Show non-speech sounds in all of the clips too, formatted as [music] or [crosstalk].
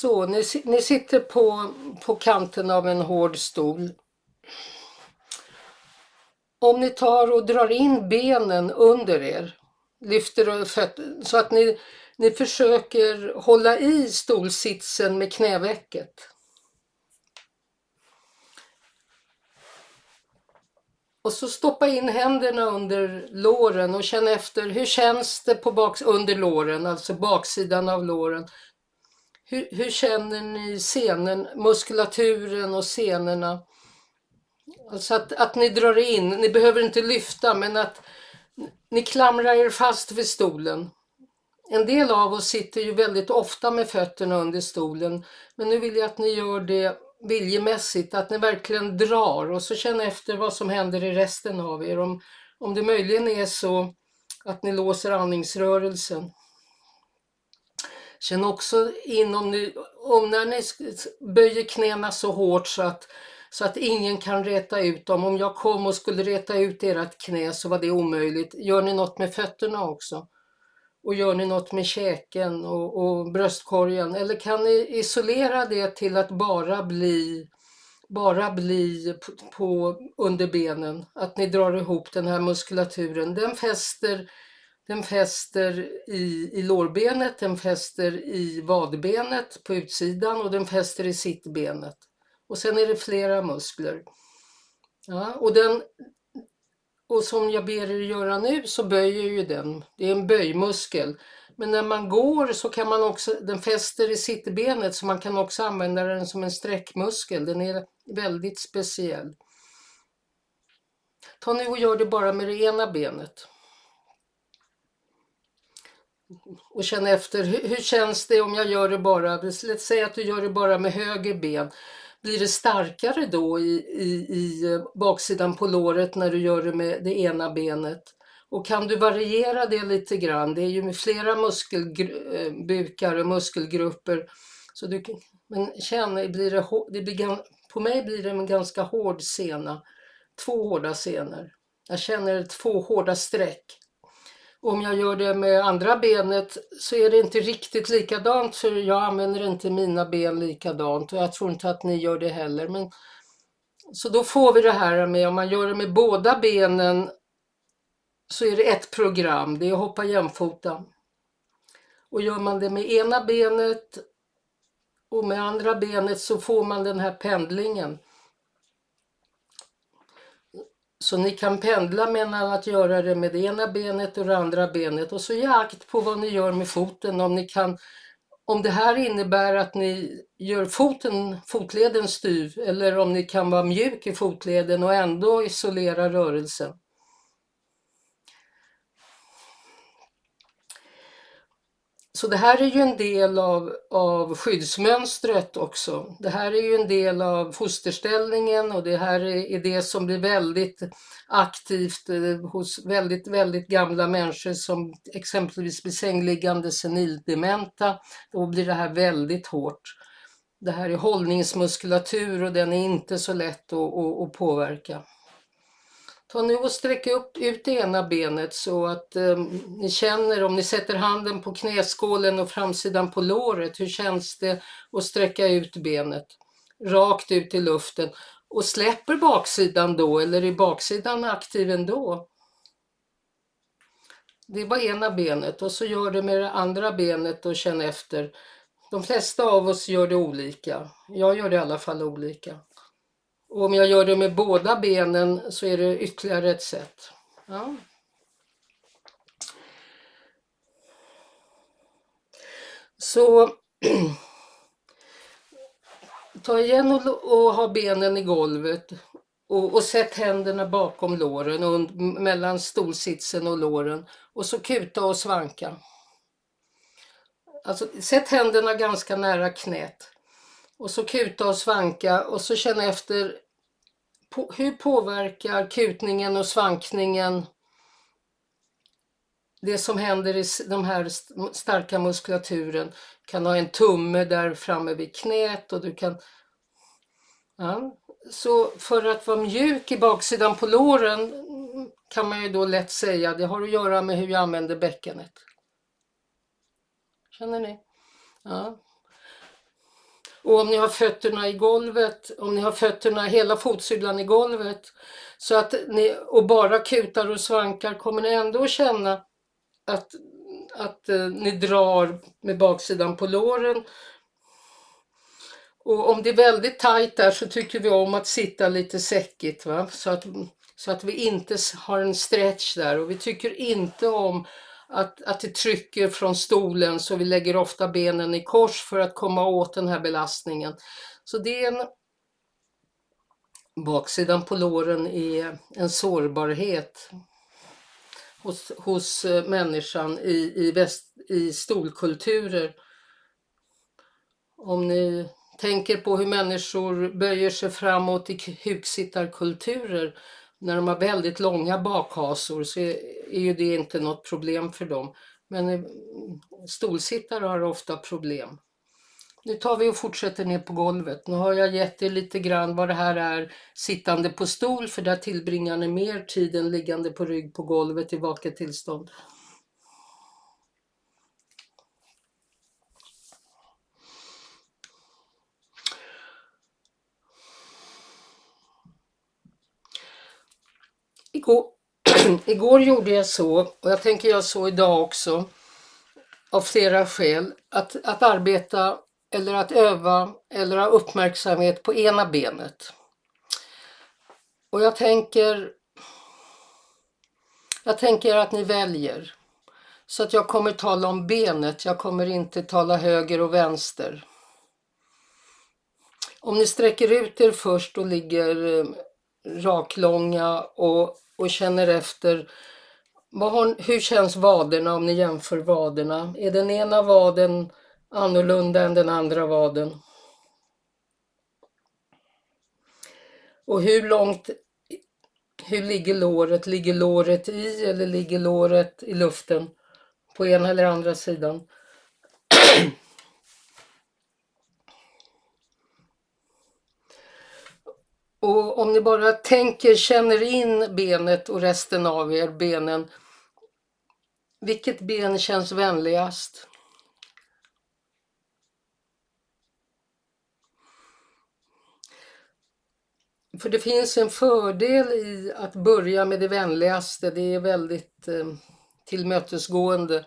Så, ni, ni sitter på, på kanten av en hård stol. Om ni tar och drar in benen under er, lyfter fötter, så att ni, ni försöker hålla i stolsitsen med knävecket. Och så stoppa in händerna under låren och känn efter hur känns det på baks under låren, alltså baksidan av låren. Hur, hur känner ni scenen, muskulaturen och senorna? Alltså att, att ni drar in, ni behöver inte lyfta men att ni klamrar er fast vid stolen. En del av oss sitter ju väldigt ofta med fötterna under stolen men nu vill jag att ni gör det viljemässigt, att ni verkligen drar och så känn efter vad som händer i resten av er. Om, om det möjligen är så att ni låser andningsrörelsen. Känn också in om, ni, om när ni böjer knäna så hårt så att, så att ingen kan reta ut dem. Om jag kom och skulle reta ut ert knä så var det omöjligt. Gör ni något med fötterna också? Och gör ni något med käken och, och bröstkorgen? Eller kan ni isolera det till att bara bli bara bli på, på under benen, att ni drar ihop den här muskulaturen. Den fäster, den fäster i, i lårbenet, den fäster i vadbenet på utsidan och den fäster i sittbenet. Och sen är det flera muskler. Ja, och den, och som jag ber er göra nu så böjer ju den. Det är en böjmuskel. Men när man går så kan man också, den fäster i sittbenet så man kan också använda den som en sträckmuskel. Den är väldigt speciell. Ta nu och gör det bara med det ena benet. Och känn efter, hur, hur känns det om jag gör det bara, låt säga att du gör det bara med höger ben. Blir det starkare då i, i, i eh, baksidan på låret när du gör det med det ena benet? Och kan du variera det lite grann? Det är ju med flera muskelbukar eh, och muskelgrupper. Så du, men känn, blir det, det blir, på mig blir det en ganska hård sena. Två hårda senor. Jag känner två hårda streck. Om jag gör det med andra benet så är det inte riktigt likadant för jag använder inte mina ben likadant och jag tror inte att ni gör det heller. Men, så då får vi det här med om man gör det med båda benen så är det ett program, det är att hoppa jämfota. Och gör man det med ena benet och med andra benet så får man den här pendlingen. Så ni kan pendla mellan att göra det med det ena benet och det andra benet och så ge akt på vad ni gör med foten. Om, ni kan, om det här innebär att ni gör foten, fotleden styv eller om ni kan vara mjuk i fotleden och ändå isolera rörelsen. Så det här är ju en del av, av skyddsmönstret också. Det här är ju en del av fosterställningen och det här är, är det som blir väldigt aktivt eh, hos väldigt, väldigt gamla människor som exempelvis blir sängliggande senildementa. Då blir det här väldigt hårt. Det här är hållningsmuskulatur och den är inte så lätt att, att, att påverka. Ta nu och sträck upp ut det ena benet så att eh, ni känner om ni sätter handen på knäskålen och framsidan på låret. Hur känns det att sträcka ut benet rakt ut i luften och släpper baksidan då eller är baksidan aktiv ändå? Det var ena benet och så gör det med det andra benet och känn efter. De flesta av oss gör det olika. Jag gör det i alla fall olika. Och om jag gör det med båda benen så är det ytterligare ett sätt. Ja. Så [clears throat] ta igen och, och, ha benen i golvet och, och sätt händerna bakom låren och mellan stolsitsen och låren och så kuta och svanka. Alltså sätt händerna ganska nära knät. Och så kuta och svanka och så känna efter på, hur påverkar kutningen och svankningen det som händer i de här starka muskulaturen. Du kan ha en tumme där framme vid knät och du kan... Ja. Så för att vara mjuk i baksidan på låren kan man ju då lätt säga det har att göra med hur jag använder bäckenet. Känner ni? Ja. Och om ni har fötterna i golvet, om ni har fötterna, hela fotsulan i golvet så att ni, och bara kutar och svankar kommer ni ändå att känna att, att eh, ni drar med baksidan på låren. Och om det är väldigt tajt där så tycker vi om att sitta lite säckigt va? Så, att, så att vi inte har en stretch där och vi tycker inte om att, att det trycker från stolen så vi lägger ofta benen i kors för att komma åt den här belastningen. Så det är en baksidan på låren är en sårbarhet hos, hos eh, människan i, i, väst, i stolkulturer. Om ni tänker på hur människor böjer sig framåt i huksittarkulturer när de har väldigt långa bakhasor så är ju det inte något problem för dem. Men eh, stolsittare har ofta problem. Nu tar vi och fortsätter ner på golvet. Nu har jag gett er lite grann vad det här är sittande på stol för där tillbringar ni mer tid än liggande på rygg på golvet i vaket tillstånd. Igår, [clears throat] igår gjorde jag så, och jag tänker göra så idag också, av flera skäl, att, att arbeta eller att öva eller ha uppmärksamhet på ena benet. Och jag tänker, jag tänker att ni väljer. Så att jag kommer tala om benet, jag kommer inte tala höger och vänster. Om ni sträcker ut er först och ligger eh, raklånga och, och känner efter har, hur känns vaderna om ni jämför vaderna? Är den ena vaden annorlunda än den andra vaden? Och hur långt, hur ligger låret? Ligger låret i eller ligger låret i luften? På ena eller andra sidan? [clears throat] Och om ni bara tänker, känner in benet och resten av er, benen. Vilket ben känns vänligast? För det finns en fördel i att börja med det vänligaste. Det är väldigt eh, tillmötesgående.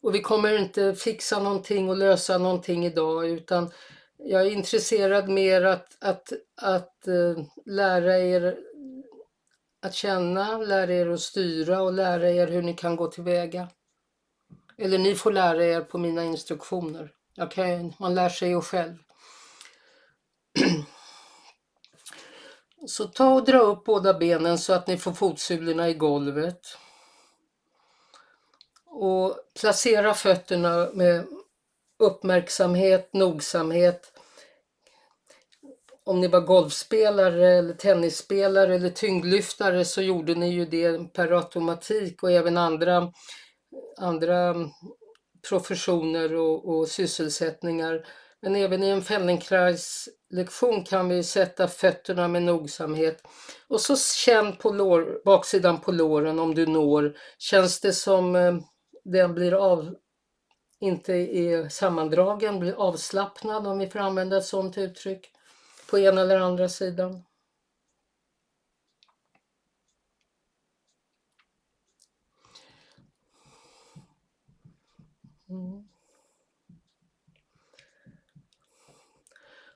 Och vi kommer inte fixa någonting och lösa någonting idag utan jag är intresserad mer att, att, att uh, lära er att känna, lära er att styra och lära er hur ni kan gå tillväga. Eller ni får lära er på mina instruktioner. Okay? Man lär sig ju själv. [clears throat] Så ta och dra upp båda benen så att ni får fotsulorna i golvet. Och placera fötterna med uppmärksamhet, nogsamhet. Om ni var golfspelare eller tennisspelare eller tyngdlyftare så gjorde ni ju det per automatik och även andra, andra professioner och, och sysselsättningar. Men även i en Feldenkrais-lektion kan vi sätta fötterna med nogsamhet. Och så känn på lår, baksidan på låren om du når. Känns det som eh, den blir av, inte är sammandragen, blir avslappnad om vi får använda ett sådant uttryck på ena eller andra sidan. Mm.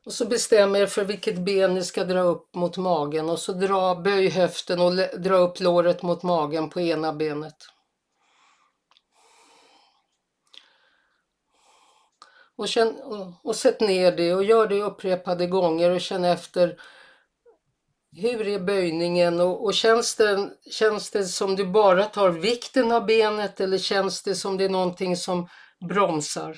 Och så bestäm er för vilket ben ni ska dra upp mot magen och så dra, böj höften och dra upp låret mot magen på ena benet. Och, känn, och, och sätt ner det och gör det upprepade gånger och känn efter hur är böjningen och, och känns, det, känns det som du bara tar vikten av benet eller känns det som det är någonting som bromsar?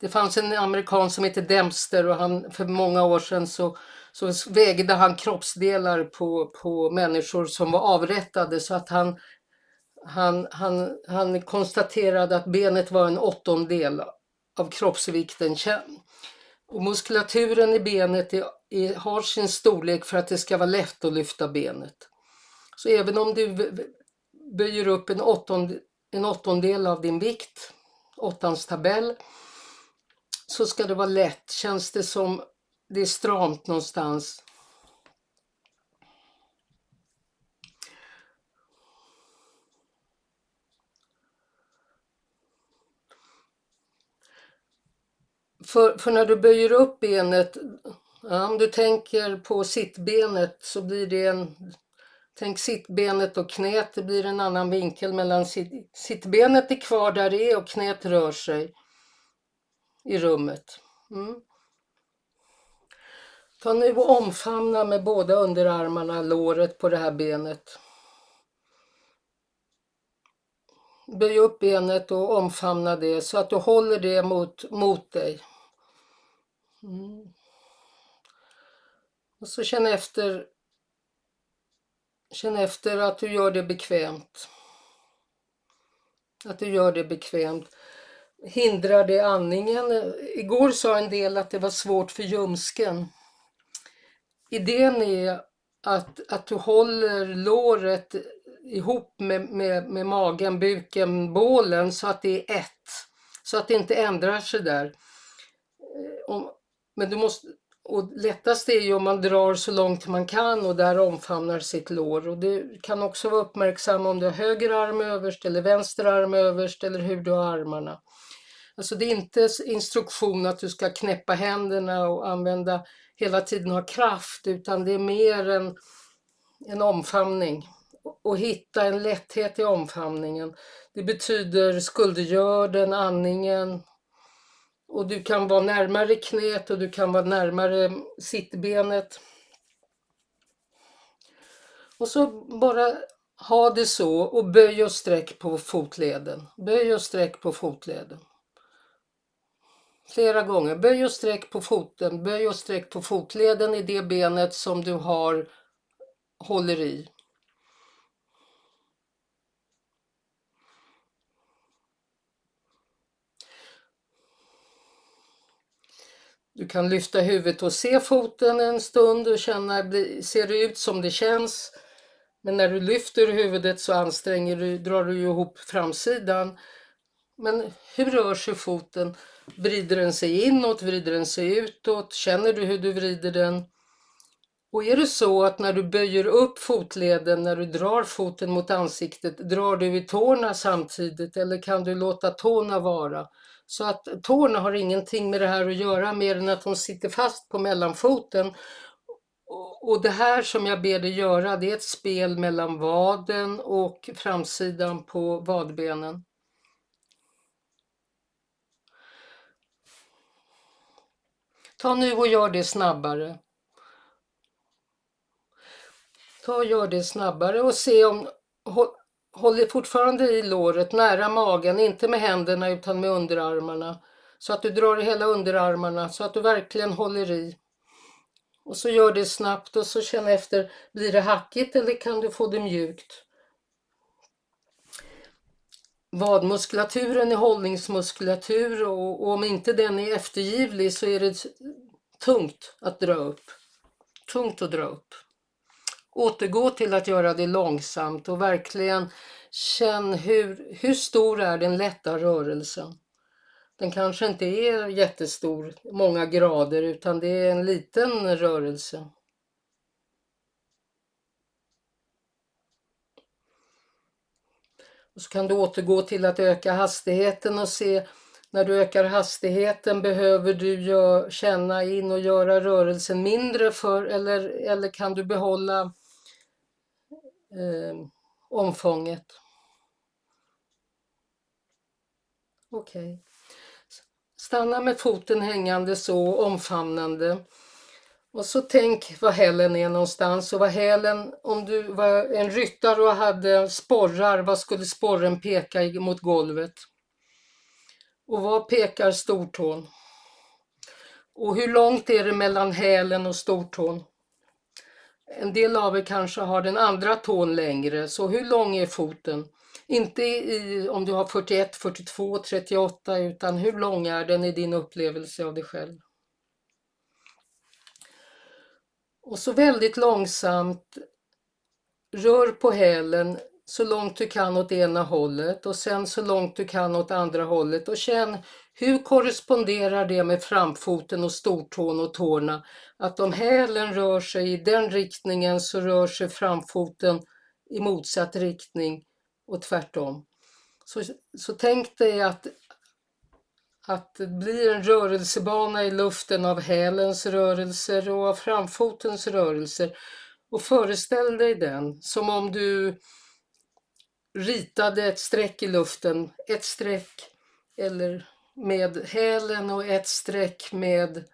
Det fanns en amerikan som hette Dempster och han, för många år sedan så så vägde han kroppsdelar på, på människor som var avrättade så att han, han, han, han konstaterade att benet var en åttondel av kroppsvikten. Och muskulaturen i benet är, är, har sin storlek för att det ska vara lätt att lyfta benet. Så även om du böjer upp en, åttond, en åttondel av din vikt, åttans tabell, så ska det vara lätt. Känns det som det är stramt någonstans? För, för när du böjer upp benet, ja, om du tänker på sittbenet så blir det en Tänk sittbenet och knät, det blir en annan vinkel mellan sitt, sittbenet är kvar där det är och knät rör sig i rummet. Mm. Ta nu och omfamna med båda underarmarna låret på det här benet. Böj upp benet och omfamna det så att du håller det mot, mot dig. Mm. Och så känn efter Känn efter att du gör det bekvämt. Att du gör det bekvämt. Hindrar det andningen? Igår sa en del att det var svårt för ljumsken. Idén är att, att du håller låret ihop med, med, med magen, buken, bålen så att det är ett. Så att det inte ändrar sig där. Eh, men du måste, och lättast är ju om man drar så långt man kan och där omfamnar sitt lår. Och du kan också vara uppmärksam om du har höger arm överst eller vänster arm överst eller hur du har armarna. Alltså det är inte instruktion att du ska knäppa händerna och använda hela tiden ha kraft utan det är mer en, en omfamning och hitta en lätthet i omfamningen. Det betyder skuldergörden, andningen, och du kan vara närmare knät och du kan vara närmare sittbenet. Och så bara ha det så och böj och sträck på fotleden. Böj och sträck på fotleden. Flera gånger. Böj och sträck på foten. Böj och sträck på fotleden i det benet som du har håller i. Du kan lyfta huvudet och se foten en stund och känna, ser det ut som det känns? Men när du lyfter huvudet så anstränger du, drar du ihop framsidan. Men hur rör sig foten? Vrider den sig inåt? Vrider den sig utåt? Känner du hur du vrider den? Och är det så att när du böjer upp fotleden, när du drar foten mot ansiktet, drar du i tårna samtidigt eller kan du låta tårna vara? Så att tårna har ingenting med det här att göra mer än att de sitter fast på mellanfoten. Och det här som jag ber dig göra, det är ett spel mellan vaden och framsidan på vadbenen. Ta nu och gör det snabbare. Ta och gör det snabbare och se om Håll, håll fortfarande i låret nära magen, inte med händerna utan med underarmarna. Så att du drar i hela underarmarna så att du verkligen håller i. Och så gör det snabbt och så känn efter, blir det hackigt eller kan du få det mjukt? Vadmuskulaturen är hållningsmuskulatur och, och om inte den är eftergivlig så är det tungt att dra upp. Tungt att dra upp. Återgå till att göra det långsamt och verkligen känn hur, hur stor är den lätta rörelsen. Den kanske inte är jättestor, många grader, utan det är en liten rörelse. Och så kan du återgå till att öka hastigheten och se när du ökar hastigheten behöver du gör, känna in och göra rörelsen mindre för eller, eller kan du behålla eh, omfånget. Okej. Okay. Stanna med foten hängande så, omfamnande. Och så tänk var hälen är någonstans och vad hälen, om du var en ryttare och hade sporrar, vad skulle sporren peka mot golvet? Och vad pekar stortån? Och hur långt är det mellan hälen och stortån? En del av er kanske har den andra tån längre, så hur lång är foten? Inte i, om du har 41, 42, 38 utan hur lång är den i din upplevelse av dig själv? Och så väldigt långsamt rör på hälen så långt du kan åt ena hållet och sen så långt du kan åt andra hållet och känn hur korresponderar det med framfoten och stortån och tårna? Att om hälen rör sig i den riktningen så rör sig framfoten i motsatt riktning och tvärtom. Så, så tänk dig att, att det blir en rörelsebana i luften av hälens rörelser och av framfotens rörelser. Och föreställ dig den som om du ritade ett streck i luften, ett streck eller med hälen och ett streck med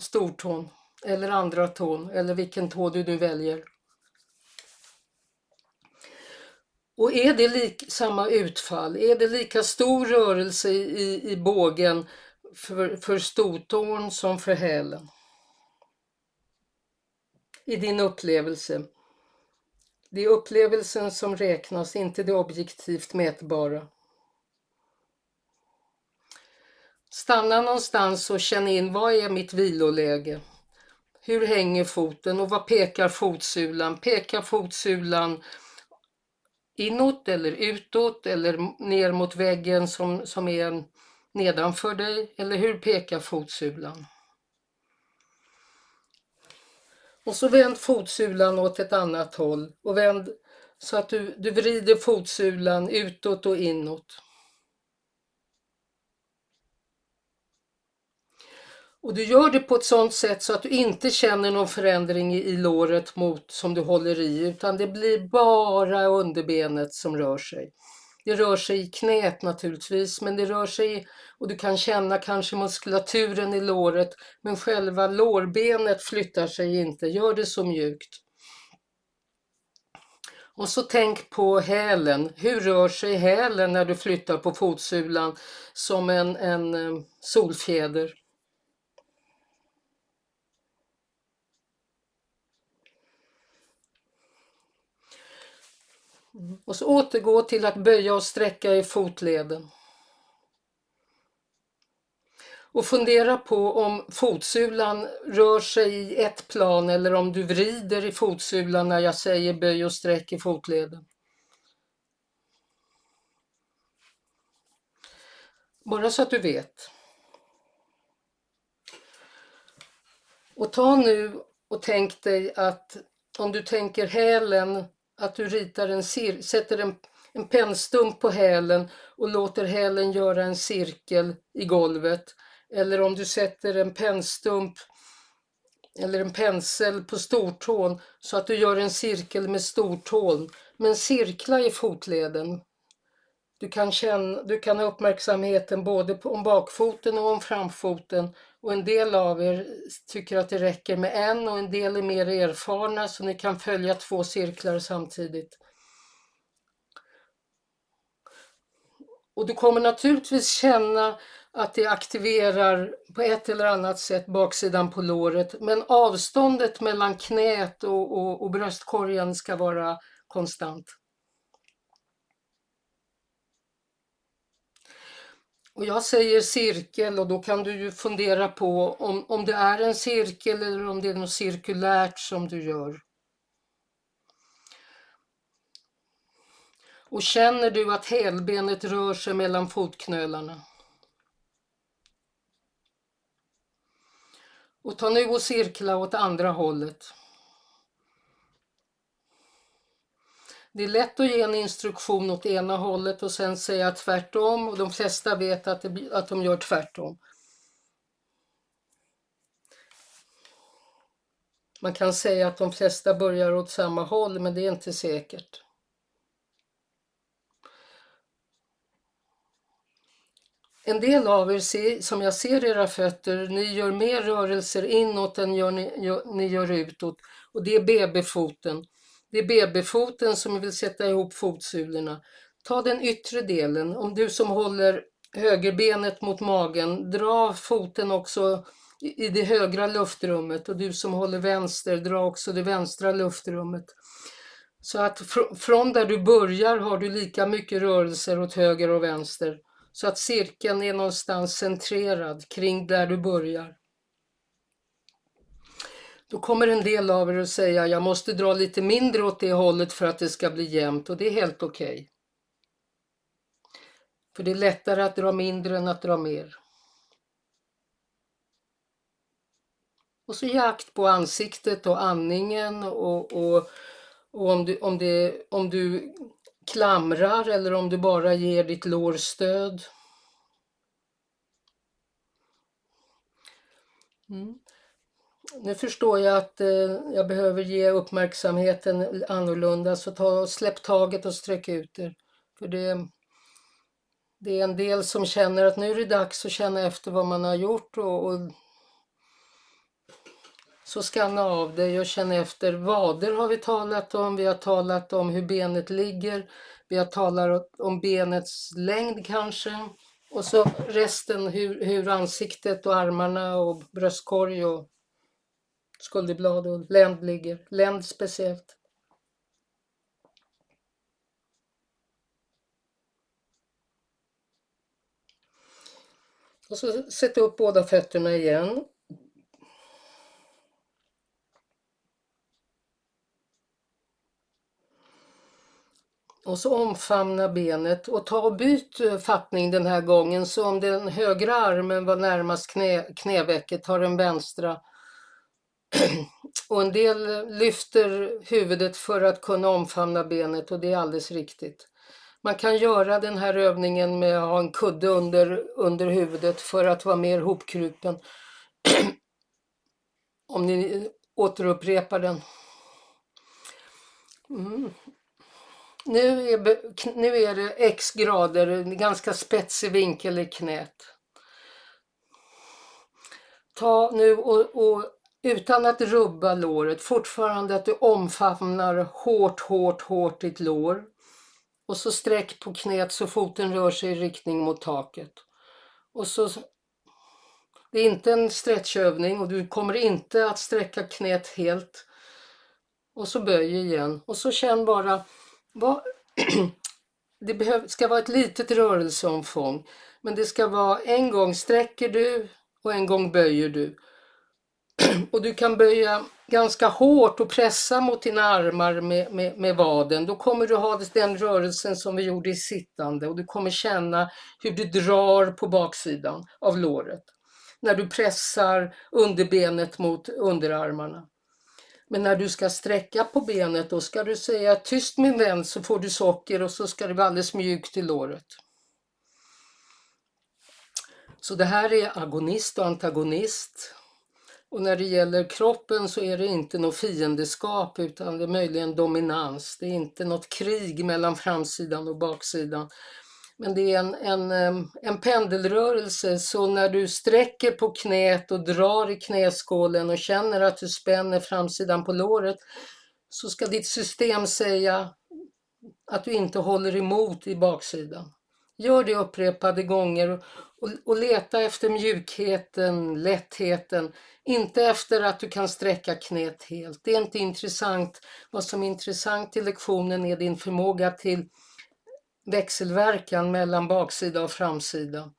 stortån eller andra tån eller vilken tå du nu väljer. Och är det lik, samma utfall, är det lika stor rörelse i, i bågen för, för stortån som för hälen? I din upplevelse. Det är upplevelsen som räknas, inte det objektivt mätbara. Stanna någonstans och känn in vad är mitt viloläge? Hur hänger foten och vad pekar fotsulan? Pekar fotsulan inåt eller utåt eller ner mot väggen som, som är nedanför dig? Eller hur pekar fotsulan? Och så vänd fotsulan åt ett annat håll och vänd så att du, du vrider fotsulan utåt och inåt. Och du gör det på ett sådant sätt så att du inte känner någon förändring i, i låret mot som du håller i utan det blir bara underbenet som rör sig. Det rör sig i knät naturligtvis men det rör sig och du kan känna kanske muskulaturen i låret men själva lårbenet flyttar sig inte. Gör det så mjukt. Och så tänk på hälen. Hur rör sig hälen när du flyttar på fotsulan som en, en eh, solfjäder? Och så återgå till att böja och sträcka i fotleden. Och fundera på om fotsulan rör sig i ett plan eller om du vrider i fotsulan när jag säger böj och sträck i fotleden. Bara så att du vet. Och ta nu och tänk dig att om du tänker hälen att du ritar en cir sätter en, en pennstump på hälen och låter hälen göra en cirkel i golvet. Eller om du sätter en pennstump eller en pensel på stortån så att du gör en cirkel med stortån. Men cirkla i fotleden. Du kan, känna, du kan ha uppmärksamheten både på, om bakfoten och om framfoten och en del av er tycker att det räcker med en och en del är mer erfarna så ni kan följa två cirklar samtidigt. Och du kommer naturligtvis känna att det aktiverar på ett eller annat sätt baksidan på låret men avståndet mellan knät och, och, och bröstkorgen ska vara konstant. Och jag säger cirkel och då kan du ju fundera på om, om det är en cirkel eller om det är något cirkulärt som du gör. Och känner du att hälbenet rör sig mellan fotknölarna? Och ta nu och cirkla åt andra hållet. Det är lätt att ge en instruktion åt ena hållet och sen säga tvärtom och de flesta vet att, det, att de gör tvärtom. Man kan säga att de flesta börjar åt samma håll men det är inte säkert. En del av er, som jag ser era fötter, ni gör mer rörelser inåt än ni gör utåt och det är BB-foten. Det är BB-foten som vill sätta ihop fotsulorna. Ta den yttre delen. Om du som håller högerbenet mot magen, dra foten också i det högra luftrummet och du som håller vänster, dra också det vänstra luftrummet. Så att fr från där du börjar har du lika mycket rörelser åt höger och vänster. Så att cirkeln är någonstans centrerad kring där du börjar. Då kommer en del av er att säga jag måste dra lite mindre åt det hållet för att det ska bli jämnt och det är helt okej. Okay. För det är lättare att dra mindre än att dra mer. Och så jakt på ansiktet och andningen och, och, och om, du, om, det, om du klamrar eller om du bara ger ditt lår stöd. Mm. Nu förstår jag att eh, jag behöver ge uppmärksamheten annorlunda så ta, släpp taget och sträck ut er. För det, det är en del som känner att nu är det dags att känna efter vad man har gjort och, och så skanna av dig och känna efter. Vader har vi talat om, vi har talat om hur benet ligger, vi har talat om benets längd kanske. Och så resten hur, hur ansiktet och armarna och bröstkorg och skulderblad och länd ligger. Länd speciellt. Och så sätt upp båda fötterna igen Och så omfamna benet och ta och byt eh, fattning den här gången så om den högra armen var närmast knä, knävecket ta den vänstra och en del lyfter huvudet för att kunna omfamna benet och det är alldeles riktigt. Man kan göra den här övningen med att ha en kudde under, under huvudet för att vara mer hopkrupen. [clears throat] om ni återupprepar den. Mm. Nu är, nu är det x grader, en ganska spetsig vinkel i knät. Ta nu och, och utan att rubba låret, fortfarande att du omfamnar hårt, hårt, hårt ditt lår. Och så sträck på knät så foten rör sig i riktning mot taket. Och så det är inte en stretchövning och du kommer inte att sträcka knät helt. Och så böj igen och så känn bara vad, [clears throat] det behöv, ska vara ett litet rörelseomfång men det ska vara en gång sträcker du och en gång böjer du. Och du kan böja ganska hårt och pressa mot dina armar med, med, med vaden. Då kommer du ha den rörelsen som vi gjorde i sittande och du kommer känna hur du drar på baksidan av låret. När du pressar underbenet mot underarmarna. Men när du ska sträcka på benet då ska du säga tyst min vän så får du socker och så ska det vara alldeles mjukt i låret. Så det här är agonist och antagonist. Och när det gäller kroppen så är det inte något fiendeskap utan det är möjligen dominans. Det är inte något krig mellan framsidan och baksidan. Men det är en, en, en pendelrörelse så när du sträcker på knät och drar i knäskålen och känner att du spänner framsidan på låret så ska ditt system säga att du inte håller emot i baksidan. Gör det upprepade gånger och, och leta efter mjukheten, lättheten, inte efter att du kan sträcka knät helt. Det är inte intressant. Vad som är intressant i lektionen är din förmåga till växelverkan mellan baksida och framsida.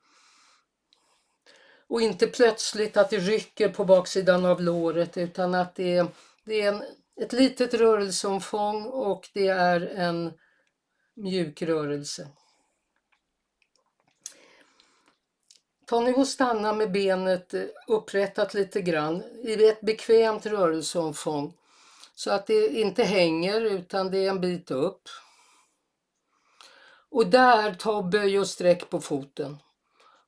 Och inte plötsligt att det rycker på baksidan av låret utan att det är, det är en, ett litet rörelseomfång och det är en mjuk rörelse. Ta nu och stanna med benet eh, upprättat lite grann i ett bekvämt rörelseomfång så att det inte hänger utan det är en bit upp. Och där, ta och böj och sträck på foten.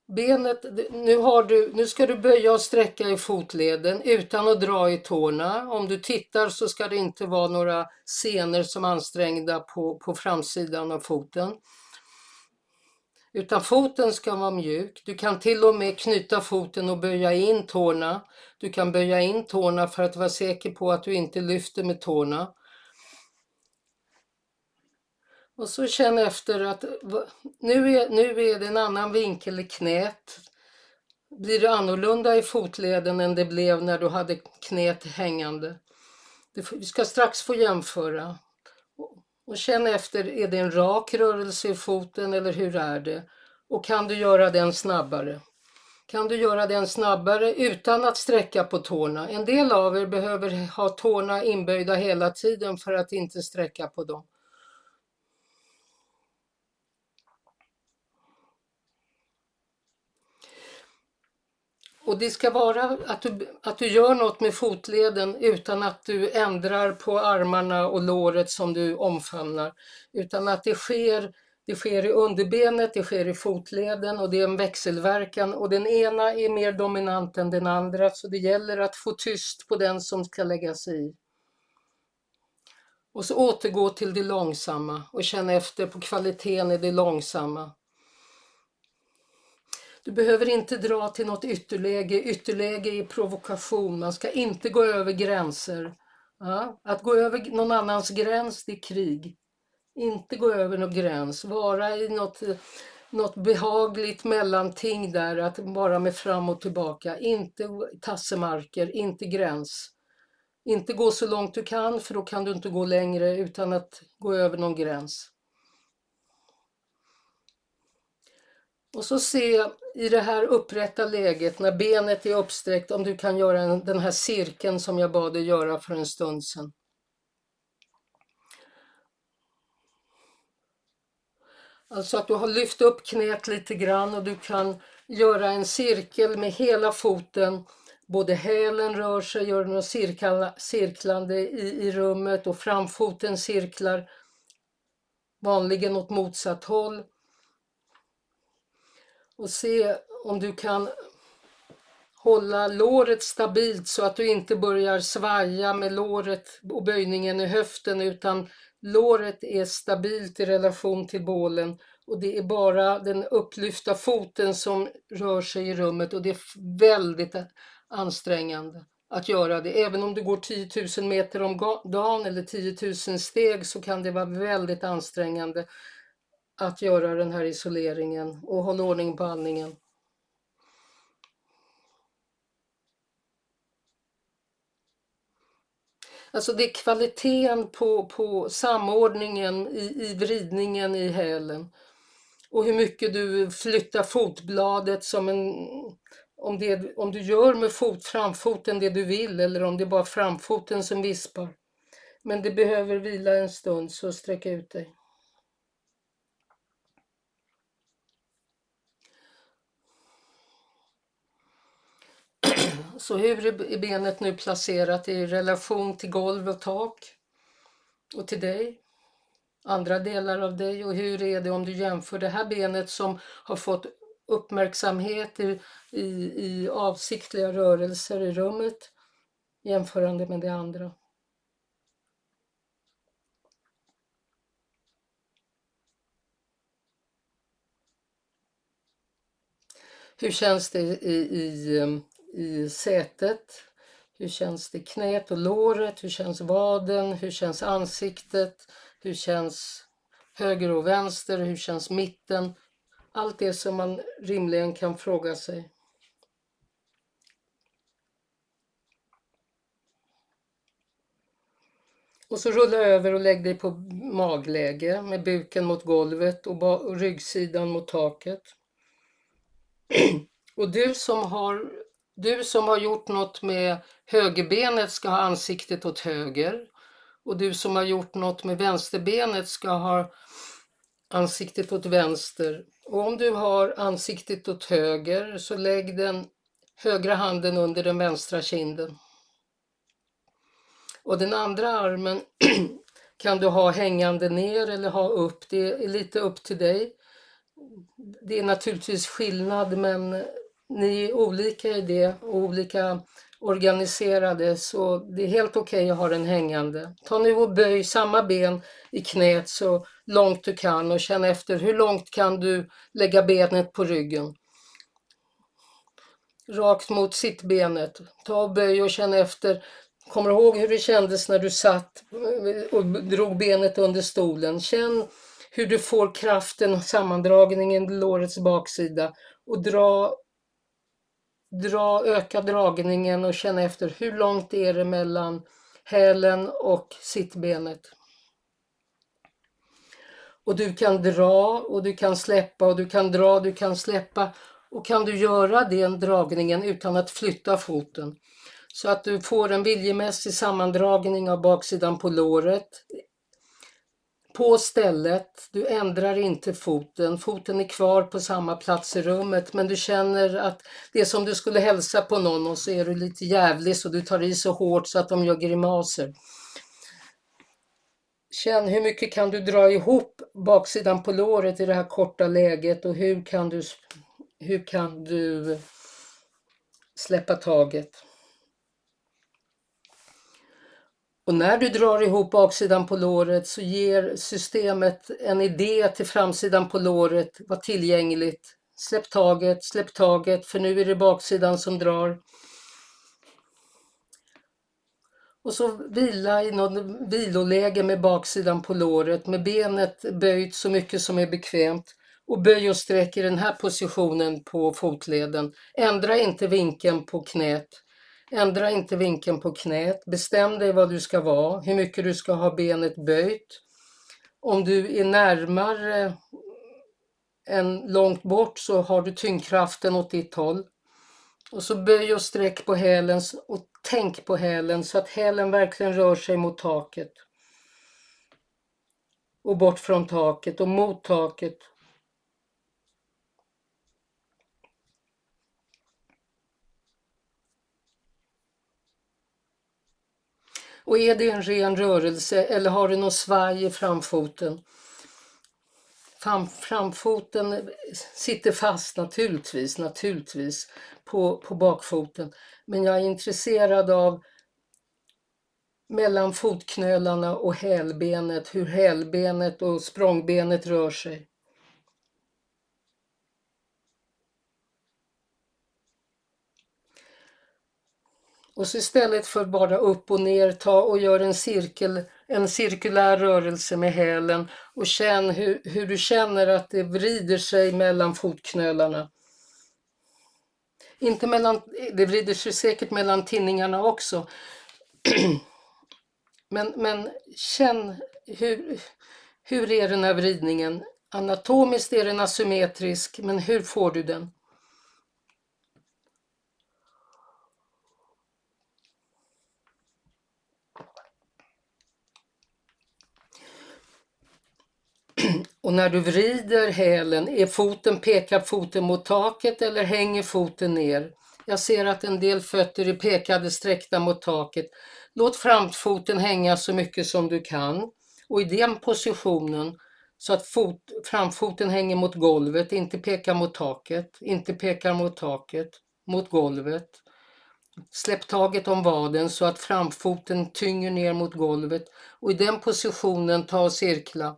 Benet, nu, har du, nu ska du böja och sträcka i fotleden utan att dra i tårna. Om du tittar så ska det inte vara några senor som är ansträngda på, på framsidan av foten. Utan foten ska vara mjuk. Du kan till och med knyta foten och böja in tårna. Du kan böja in tårna för att vara säker på att du inte lyfter med tårna. Och så känn efter att nu är, nu är det en annan vinkel i knät. Blir det annorlunda i fotleden än det blev när du hade knät hängande? vi ska strax få jämföra. Och känn efter, är det en rak rörelse i foten eller hur är det? Och kan du göra den snabbare? kan du göra den snabbare utan att sträcka på tårna. En del av er behöver ha tårna inböjda hela tiden för att inte sträcka på dem. Och det ska vara att du, att du gör något med fotleden utan att du ändrar på armarna och låret som du omfamnar. Utan att det sker, det sker i underbenet, det sker i fotleden och det är en växelverkan och den ena är mer dominant än den andra så det gäller att få tyst på den som ska lägga sig i. Och så återgå till det långsamma och känna efter på kvaliteten i det långsamma. Du behöver inte dra till något ytterläge. Ytterläge är provokation. Man ska inte gå över gränser. Ja? Att gå över någon annans gräns, det är krig. Inte gå över någon gräns. Vara i något, något behagligt mellanting där, att vara med fram och tillbaka. Inte tassemarker, inte gräns. Inte gå så långt du kan, för då kan du inte gå längre utan att gå över någon gräns. Och så se i det här upprätta läget när benet är uppsträckt om du kan göra den här cirkeln som jag bad dig göra för en stund sedan. Alltså att du har lyft upp knät lite grann och du kan göra en cirkel med hela foten. Både hälen rör sig, gör något cirklande i, i rummet och framfoten cirklar vanligen åt motsatt håll och se om du kan hålla låret stabilt så att du inte börjar svaja med låret och böjningen i höften utan låret är stabilt i relation till bålen och det är bara den upplyfta foten som rör sig i rummet och det är väldigt ansträngande att göra det. Även om du går 10 000 meter om dagen eller 10 000 steg så kan det vara väldigt ansträngande att göra den här isoleringen och hålla ordning på andningen. Alltså det är kvaliteten på, på samordningen i, i vridningen i hälen. Och hur mycket du flyttar fotbladet som en... Om, det, om du gör med fot, framfoten det du vill eller om det är bara framfoten som vispar. Men det behöver vila en stund så sträck ut dig. Så hur är benet nu placerat i relation till golv och tak och till dig? Andra delar av dig och hur är det om du jämför det här benet som har fått uppmärksamhet i, i, i avsiktliga rörelser i rummet jämförande med det andra? Hur känns det i, i i sätet. Hur känns det knät och låret? Hur känns vaden? Hur känns ansiktet? Hur känns höger och vänster? Hur känns mitten? Allt det som man rimligen kan fråga sig. Och så rulla över och lägg dig på magläge med buken mot golvet och ryggsidan mot taket. [clears throat] Och du som har du som har gjort något med högerbenet ska ha ansiktet åt höger och du som har gjort något med vänsterbenet ska ha ansiktet åt vänster. Och om du har ansiktet åt höger så lägg den högra handen under den vänstra kinden. Och den andra armen [clears throat] kan du ha hängande ner eller ha upp. Det är lite upp till dig. Det är naturligtvis skillnad men ni är olika i det och olika organiserade så det är helt okej okay att ha den hängande. Ta nu och böj samma ben i knät så långt du kan och känn efter hur långt kan du lägga benet på ryggen. Rakt mot sittbenet. Ta och böj och känn efter. Kommer du ihåg hur det kändes när du satt och drog benet under stolen? Känn hur du får kraften och sammandragningen i lårets baksida och dra dra, öka dragningen och känna efter hur långt är det mellan hälen och sittbenet. Och du kan dra och du kan släppa och du kan dra, du kan släppa Och kan du göra den dragningen utan att flytta foten så att du får en viljemässig sammandragning av baksidan på låret på stället. Du ändrar inte foten. Foten är kvar på samma plats i rummet men du känner att det är som du skulle hälsa på någon och så är du lite jävlig så du tar i så hårt så att de gör grimaser. Känn hur mycket kan du dra ihop baksidan på låret i det här korta läget och hur kan du, hur kan du släppa taget. Och när du drar ihop baksidan på låret så ger systemet en idé till framsidan på låret, var tillgängligt. Släpp taget, släpp taget, för nu är det baksidan som drar. Och så vila i något viloläge med baksidan på låret med benet böjt så mycket som är bekvämt. Och böj och sträck i den här positionen på fotleden. Ändra inte vinkeln på knät. Ändra inte vinkeln på knät. Bestäm dig vad du ska vara, hur mycket du ska ha benet böjt. Om du är närmare än långt bort så har du tyngdkraften åt ditt håll. Och så böj och sträck på hälen och tänk på hälen så att hälen verkligen rör sig mot taket. Och bort från taket och mot taket Och är det en ren rörelse eller har du något svaj i framfoten? Fram, framfoten sitter fast naturligtvis, naturligtvis på, på bakfoten. Men jag är intresserad av mellan fotknölarna och hälbenet, hur hälbenet och språngbenet rör sig. Och så istället för bara upp och ner, ta och gör en cirkel, en cirkulär rörelse med hälen och känn hur, hur du känner att det vrider sig mellan fotknölarna. Inte mellan, det vrider sig säkert mellan tinningarna också. [clears throat] men, men känn hur, hur är den här vridningen? Anatomiskt är den asymmetrisk, men hur får du den? Och när du vrider hälen, är foten, pekar foten mot taket eller hänger foten ner? Jag ser att en del fötter är pekade sträckta mot taket. Låt framfoten hänga så mycket som du kan och i den positionen så att fot, framfoten hänger mot golvet, inte pekar mot taket, inte pekar mot taket, mot golvet. Släpp taget om vaden så att framfoten tynger ner mot golvet och i den positionen ta och cirkla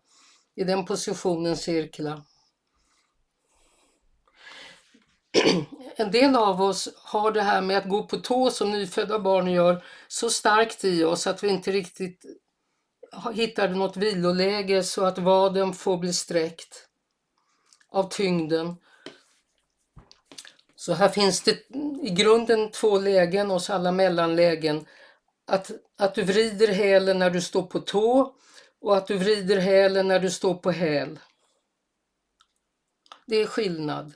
i den positionen cirkla. [clears throat] En del av oss har det här med att gå på tå som nyfödda barn gör så starkt i oss att vi inte riktigt hittar något viloläge så att vaden får bli sträckt av tyngden. Så här finns det i grunden två lägen och alla mellanlägen. Att, att du vrider hälen när du står på tå och att du vrider hälen när du står på häl. Det är skillnad.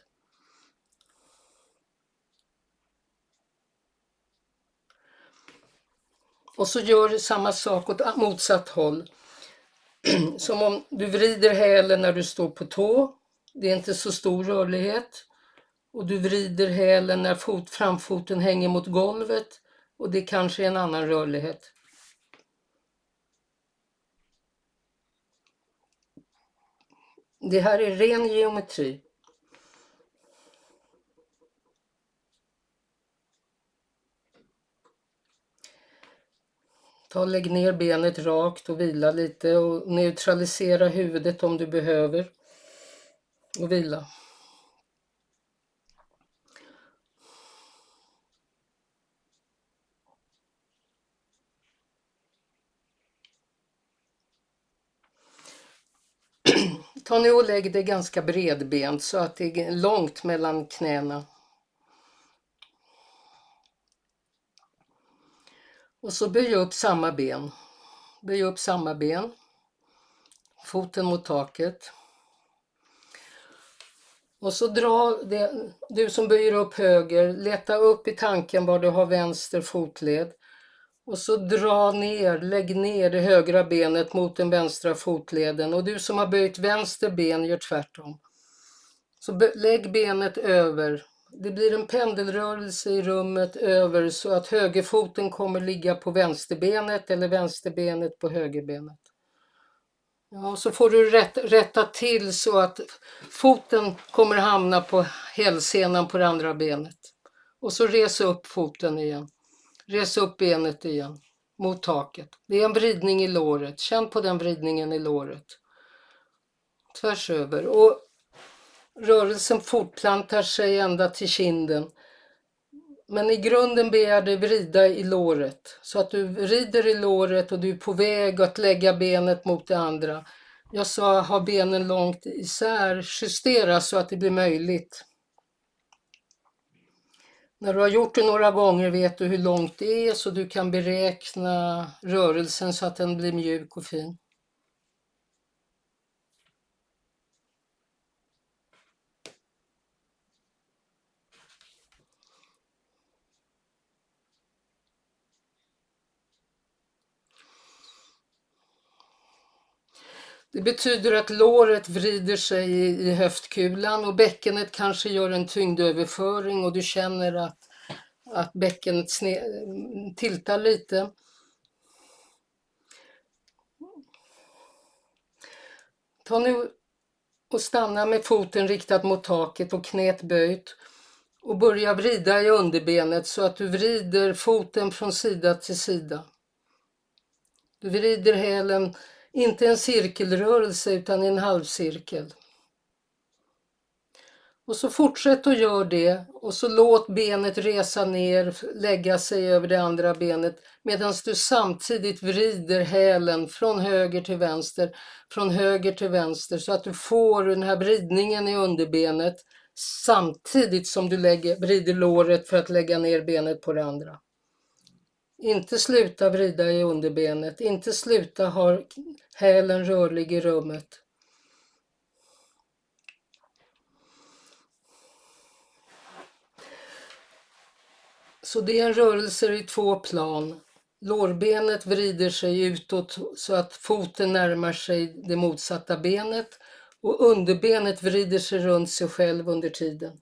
Och så gör du samma sak åt motsatt håll. [clears throat] Som om du vrider hälen när du står på tå. Det är inte så stor rörlighet. Och du vrider hälen när fot, framfoten hänger mot golvet. Och det kanske är en annan rörlighet. Det här är ren geometri. Ta lägg ner benet rakt och vila lite och neutralisera huvudet om du behöver. Och vila. Ta nu och lägg dig ganska bredbent så att det är långt mellan knäna. Och så böj upp samma ben. Böj upp samma ben. Foten mot taket. Och så dra det, du som böjer upp höger, leta upp i tanken var du har vänster fotled. Och så dra ner, lägg ner det högra benet mot den vänstra fotleden och du som har böjt vänster ben gör tvärtom. Så lägg benet över. Det blir en pendelrörelse i rummet över så att högerfoten kommer ligga på vänsterbenet eller vänsterbenet på högerbenet. Ja, och så får du rätt, rätta till så att foten kommer hamna på hälsenan på det andra benet. Och så res upp foten igen. Res upp benet igen mot taket. Det är en vridning i låret. Känn på den vridningen i låret. Tvärs över. Och rörelsen fortplantar sig ända till kinden. Men i grunden ber jag dig vrida i låret så att du vrider i låret och du är på väg att lägga benet mot det andra. Jag sa ha benen långt isär, justera så att det blir möjligt. När du har gjort det några gånger vet du hur långt det är så du kan beräkna rörelsen så att den blir mjuk och fin. Det betyder att låret vrider sig i höftkulan och bäckenet kanske gör en tyngdöverföring och du känner att, att bäckenet sne, tiltar lite. Ta nu och stanna med foten riktad mot taket och knät böjt och börja vrida i underbenet så att du vrider foten från sida till sida. Du vrider hälen inte en cirkelrörelse utan en halvcirkel. Och så fortsätt att göra det och så låt benet resa ner, lägga sig över det andra benet medan du samtidigt vrider hälen från höger till vänster, från höger till vänster så att du får den här vridningen i underbenet samtidigt som du lägger, vrider låret för att lägga ner benet på det andra. Inte sluta vrida i underbenet, inte sluta ha hälen rörlig i rummet. Så det är en rörelse i två plan. Lårbenet vrider sig utåt så att foten närmar sig det motsatta benet och underbenet vrider sig runt sig själv under tiden.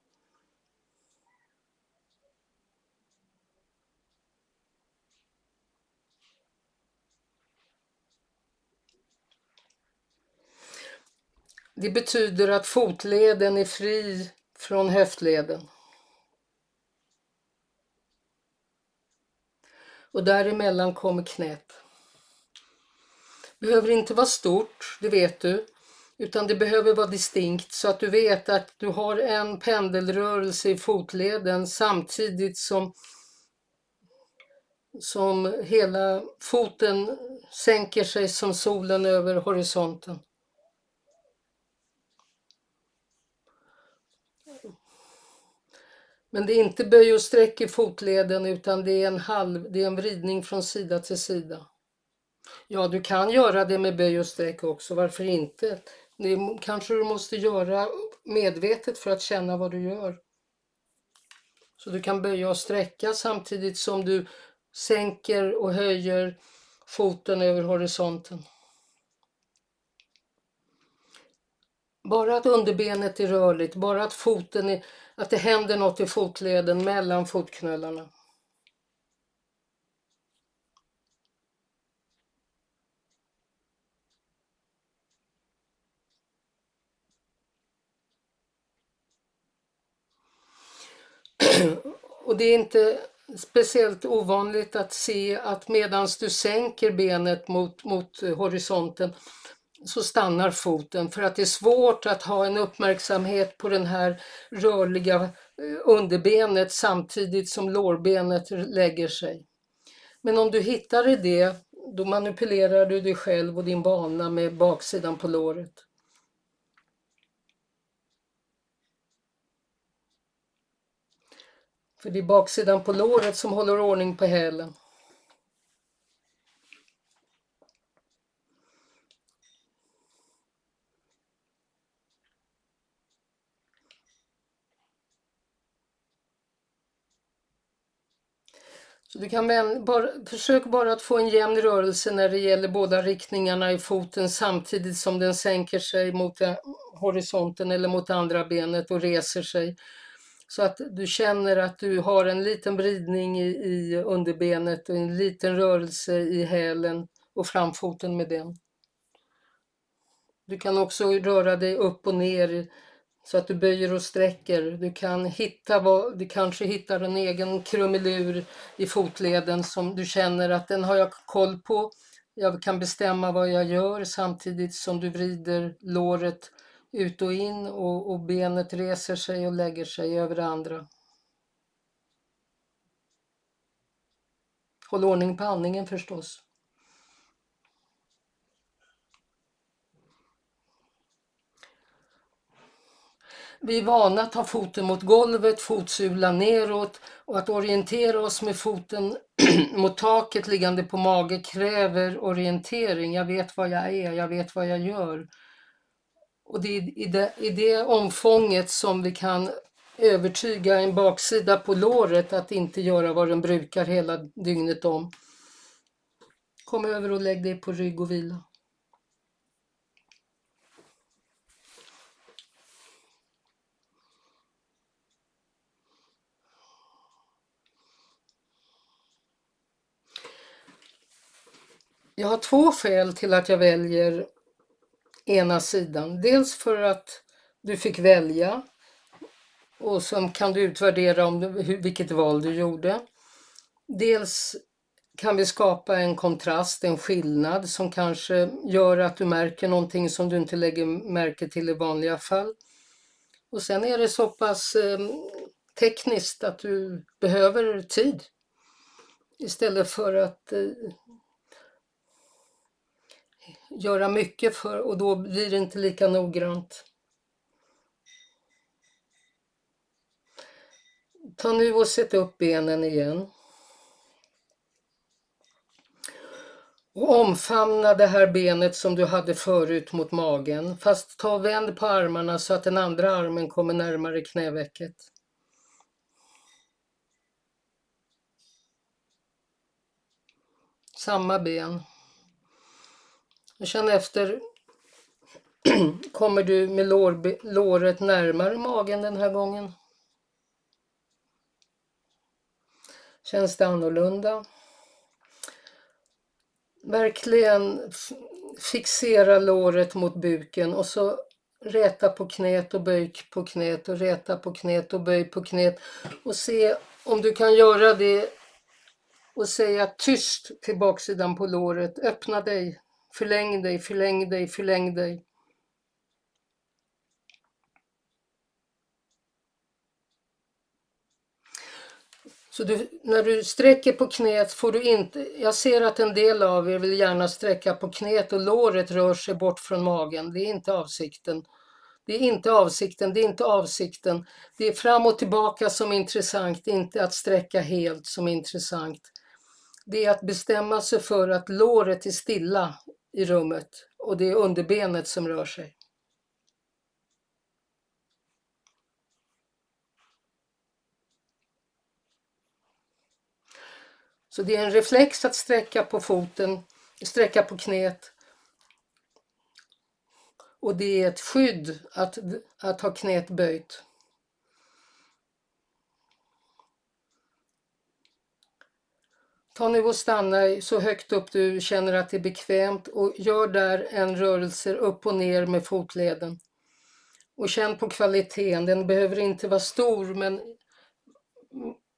Det betyder att fotleden är fri från höftleden. Och däremellan kommer knät. Behöver inte vara stort, det vet du, utan det behöver vara distinkt så att du vet att du har en pendelrörelse i fotleden samtidigt som som hela foten sänker sig som solen över horisonten. Men det är inte böj och sträck i fotleden utan det är en halv, det är en vridning från sida till sida. Ja, du kan göra det med böj och sträck också, varför inte? Det kanske du måste göra medvetet för att känna vad du gör. Så du kan böja och sträcka samtidigt som du sänker och höjer foten över horisonten. Bara att underbenet är rörligt, bara att foten är att det händer något i fotleden mellan fotknölarna. [clears throat] Och det är inte speciellt ovanligt att se att medan du sänker benet mot, mot horisonten så stannar foten för att det är svårt att ha en uppmärksamhet på den här rörliga eh, underbenet samtidigt som lårbenet lägger sig. Men om du hittar i det, då manipulerar du dig själv och din bana med baksidan på låret. För det är baksidan på låret som håller ordning på hälen. Så du kan bara, försök bara att få en jämn rörelse när det gäller båda riktningarna i foten samtidigt som den sänker sig mot eh, horisonten eller mot andra benet och reser sig. Så att du känner att du har en liten vridning i, i underbenet och en liten rörelse i hälen och framfoten med den. Du kan också röra dig upp och ner så att du böjer och sträcker. Du kan hitta vad, du kanske hittar en egen krumelur i fotleden som du känner att den har jag koll på. Jag kan bestämma vad jag gör samtidigt som du vrider låret ut och in och, och benet reser sig och lägger sig över det andra. Håll ordning på andningen förstås. Vi är vana att ha foten mot golvet, fotsulan neråt och att orientera oss med foten [clears throat] mot taket liggande på mage kräver orientering. Jag vet vad jag är, jag vet vad jag gör. Och det är i det, i det omfånget som vi kan övertyga en baksida på låret att inte göra vad den brukar hela dygnet om. Kom över och lägg dig på rygg och vila. Jag har två skäl till att jag väljer ena sidan. Dels för att du fick välja och sen kan du utvärdera om du, vilket val du gjorde. Dels kan vi skapa en kontrast, en skillnad som kanske gör att du märker någonting som du inte lägger märke till i vanliga fall. Och sen är det så pass eh, tekniskt att du behöver tid istället för att eh, göra mycket för och då blir det inte lika noggrant. Ta nu och sätt upp benen igen. Och omfamna det här benet som du hade förut mot magen. Fast ta och vänd på armarna så att den andra armen kommer närmare knävecket. Samma ben. Känn efter. [clears throat] Kommer du med lår, låret närmare magen den här gången? Känns det annorlunda? Verkligen fixera låret mot buken och så räta på knät och böj på knät och räta på knät och böj på knät och se om du kan göra det och säga tyst till baksidan på låret. Öppna dig Förläng dig, förläng dig, förläng dig. Så du, när du sträcker på knät får du inte, jag ser att en del av er vill gärna sträcka på knät och låret rör sig bort från magen. Det är inte avsikten. Det är inte avsikten, det är inte avsikten. Det är fram och tillbaka som är intressant, inte att sträcka helt som är intressant. Det är att bestämma sig för att låret är stilla i rummet och det är underbenet som rör sig. Så det är en reflex att sträcka på foten, sträcka på knät. Och det är ett skydd att, att ha knät böjt. Ta nu och stanna så högt upp du känner att det är bekvämt och gör där en rörelse upp och ner med fotleden. Och känn på kvaliteten, den behöver inte vara stor men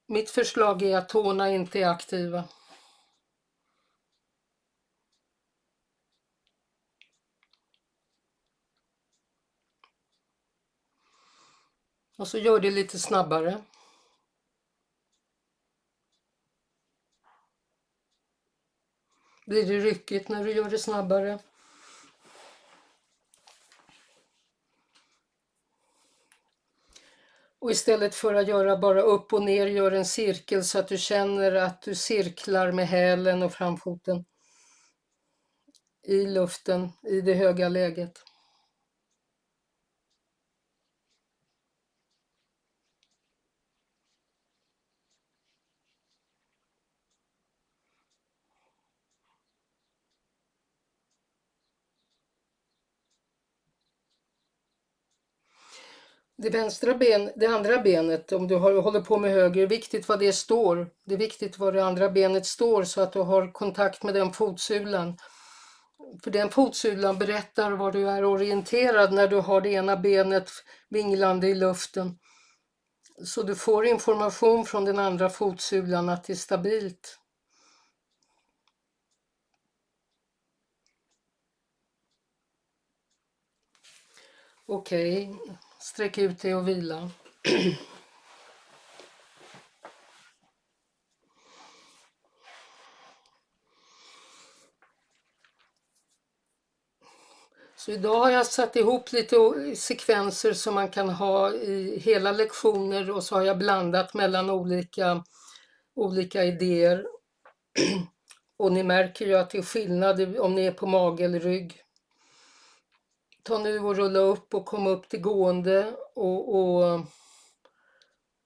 mitt förslag är att tårna inte är aktiva. Och så gör det lite snabbare. Blir det ryckigt när du gör det snabbare? Och istället för att göra bara upp och ner, gör en cirkel så att du känner att du cirklar med hälen och framfoten i luften, i det höga läget. Det vänstra ben, det andra benet, om du har, håller på med höger, det är viktigt vad det står. Det är viktigt vad det andra benet står så att du har kontakt med den fotsulan. För den fotsulan berättar var du är orienterad när du har det ena benet vinglande i luften. Så du får information från den andra fotsulan att det är stabilt. Okej, okay sträck ut dig och vila. Så idag har jag satt ihop lite sekvenser som man kan ha i hela lektioner och så har jag blandat mellan olika, olika idéer. [clears throat] Och ni märker ju att det är skillnad om ni är på mage eller rygg. Ta nu och rulla upp och kom upp till gående och, och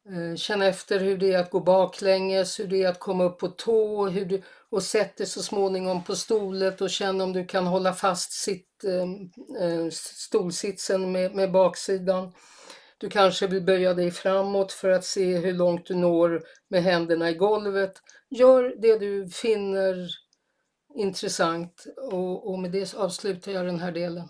eh, känna efter hur det är att gå baklänges, hur det är att komma upp på tå hur du, och sätt dig så småningom på stolet och känn om du kan hålla fast sitt, eh, eh stolsitsen med, med baksidan. Du kanske vill böja dig framåt för att se hur långt du når med händerna i golvet. Gör det du finner intressant och, och med det avslutar jag den här delen.